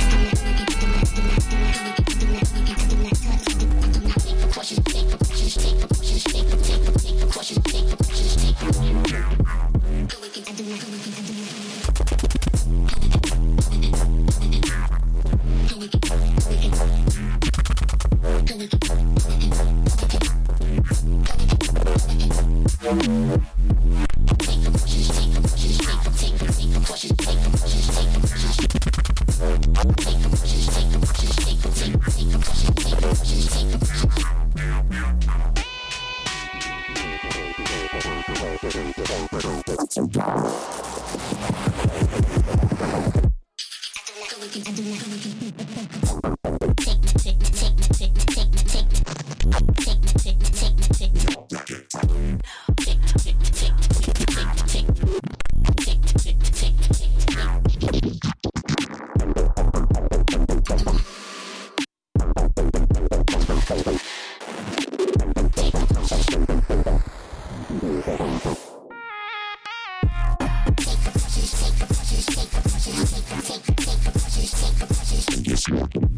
see. Delicioso.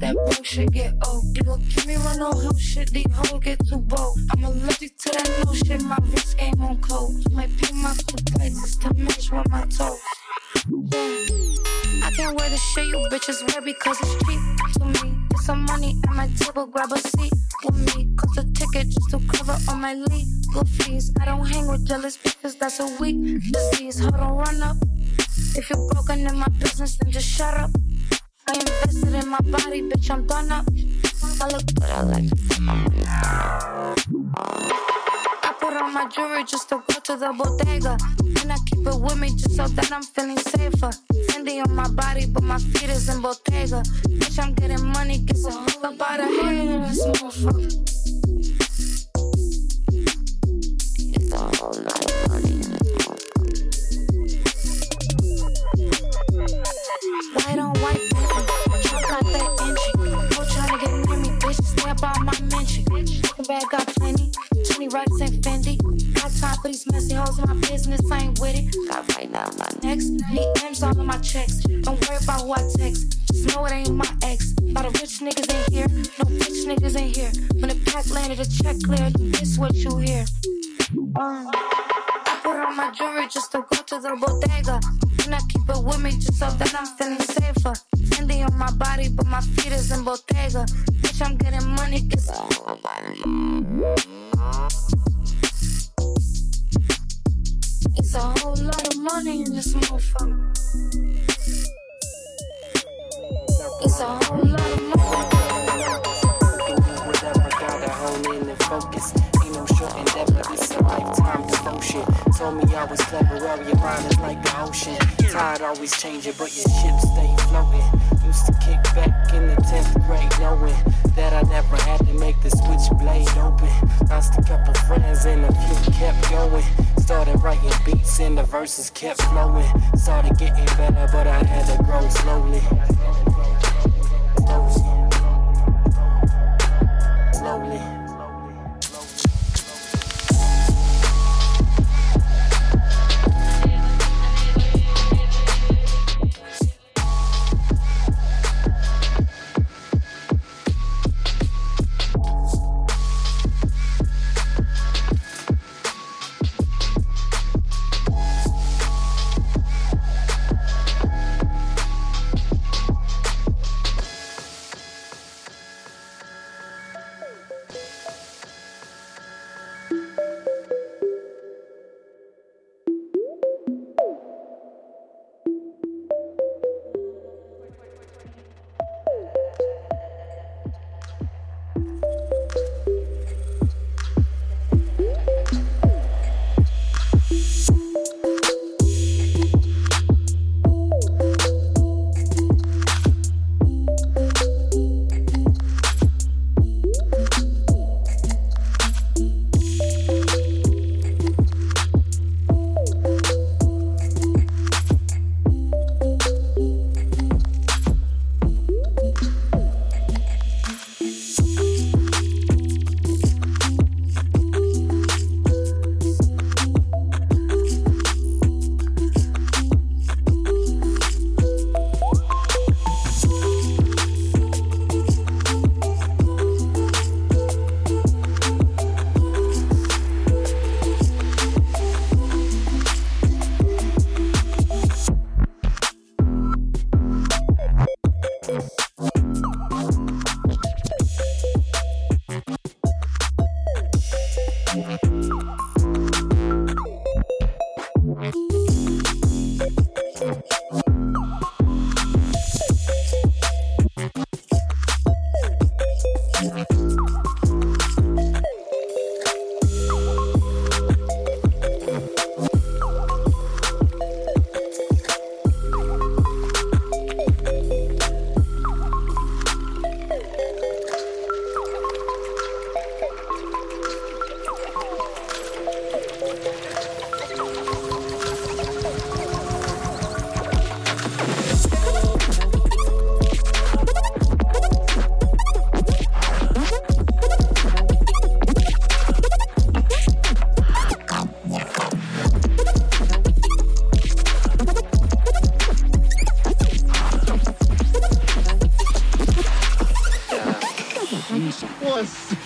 that bullshit shit get old. You gon' give me run on hoop shit, these hoes get too bold. I'm allergic to that no shit, my wrist game on cold. Might pay my foot prices to match with my toes. I can't wear the shit you bitches wear because it's cheap to me. Get some money at my table, grab a seat with me. Cause a ticket just to cover all my legal fees. I don't hang with jealous bitches, that's a weak disease. Hold on, run up. If you're broken in my business, then just shut up. I invested in my body, bitch, I'm done up. I look good, I like I put on my jewelry just to go to the bodega. And I keep it with me just so that I'm feeling safer. Fendi on my body, but my feet is in Bottega. Bitch, I'm getting money, get I'm up out of. This motherfucker. It's all night. Light on white women. Trump got that engine. Don't try to get near me, bitch. Snap up on my mention. Fucking bag got plenty. 20 racks and Fendi. Got time for these messy hoes. My business I ain't with it. Got right now, my ex. DMs all in my checks. Don't worry about who I text. Just know it ain't my ex. A lot of rich niggas ain't here. No bitch niggas ain't here. When the pack landed, a check cleared. This what you hear. Um, I put on my jewelry just to go to the bodega. And I keep it with me just so that I'm feeling safer. Fendi on my body, but my feet is in Bottega. Bitch, I'm getting money, cause It's a whole lot of money in this motherfucker. It's a whole lot of money. Told me I was clever, well, your mind is like the ocean. Tide always changing, but your ship stay floating. Used to kick back in the 10th grade, knowing that I never had to make the switchblade open. Lost a couple friends and a few kept going. Started writing beats and the verses kept flowing. Started getting better, but I had to grow. Slowly.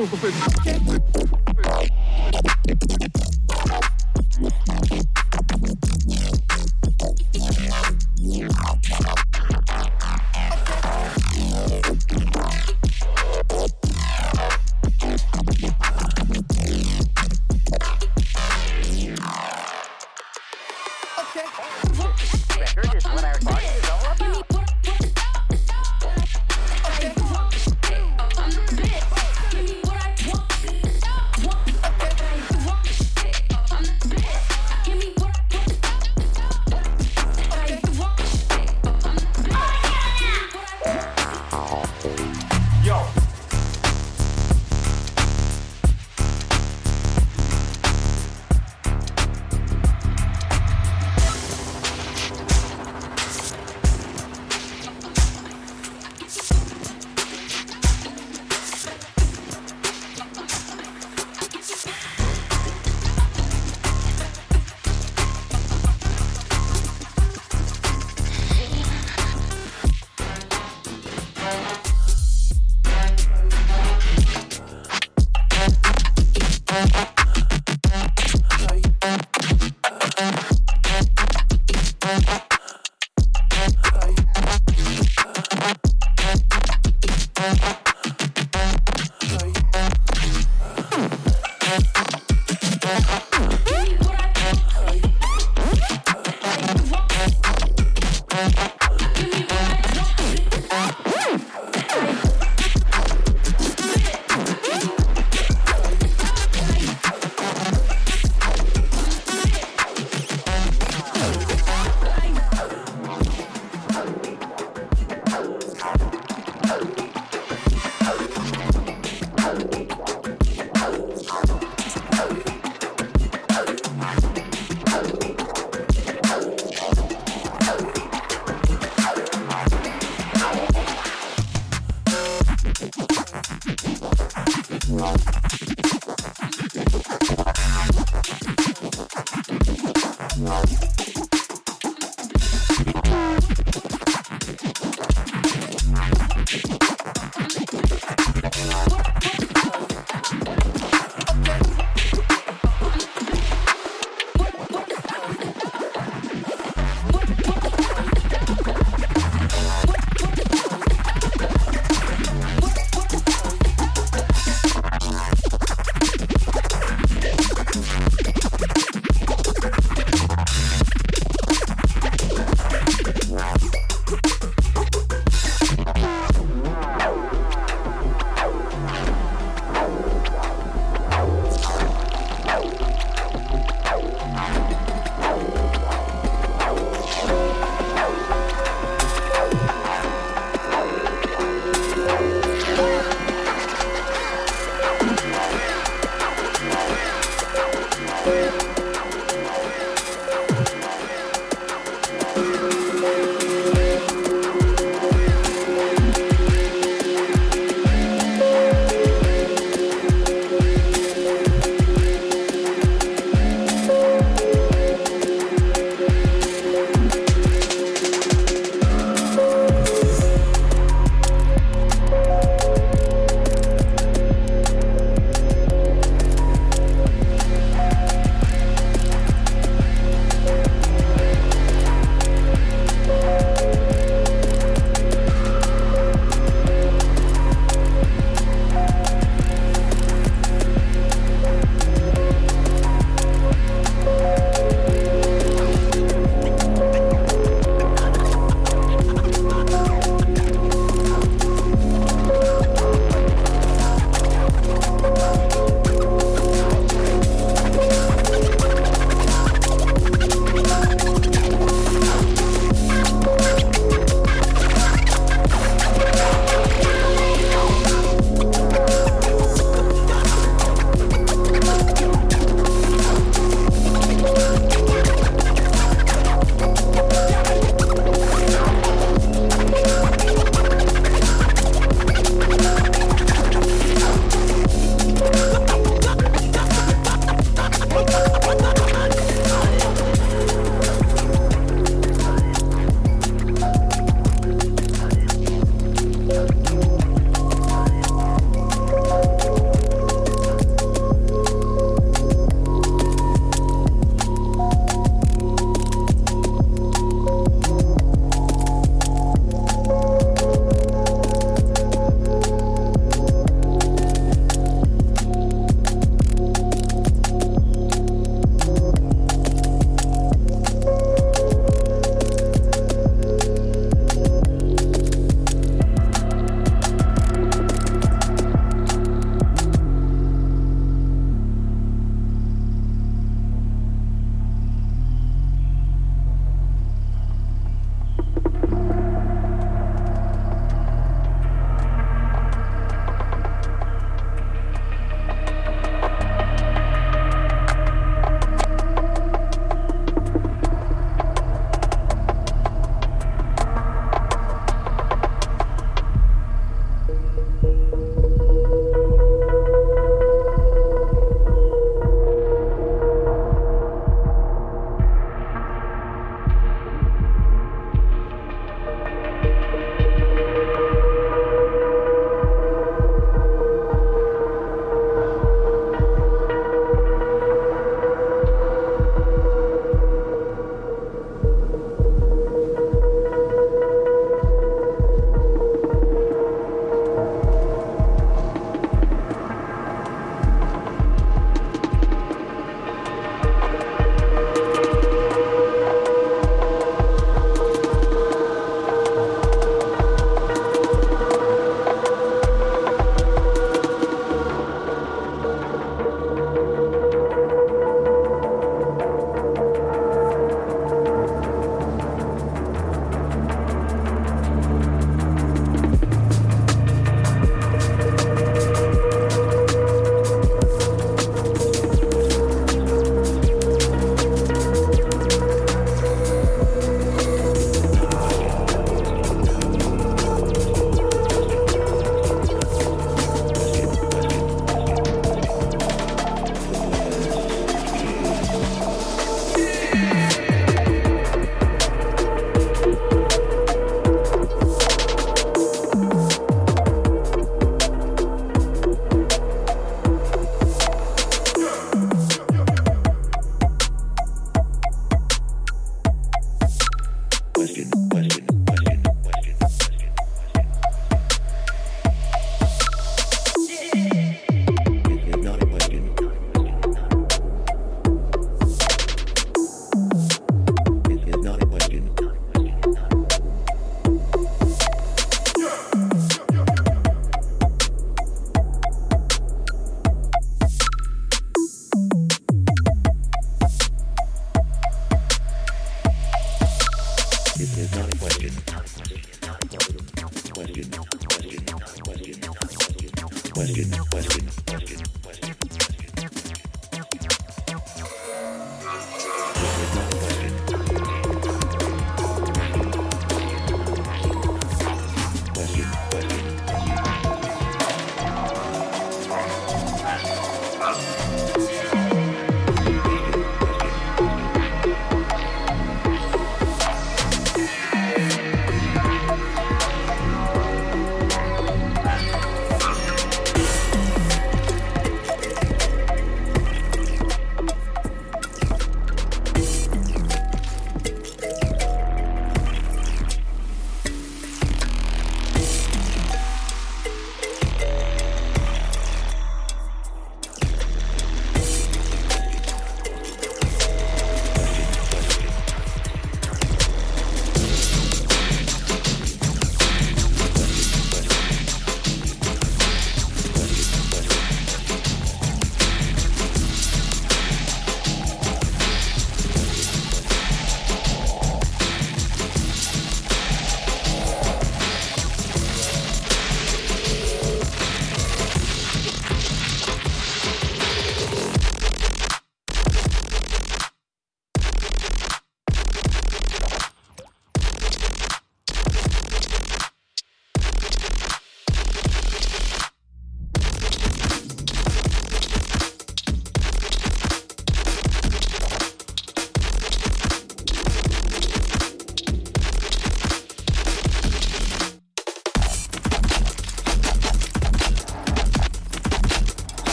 desculpa, Pedro.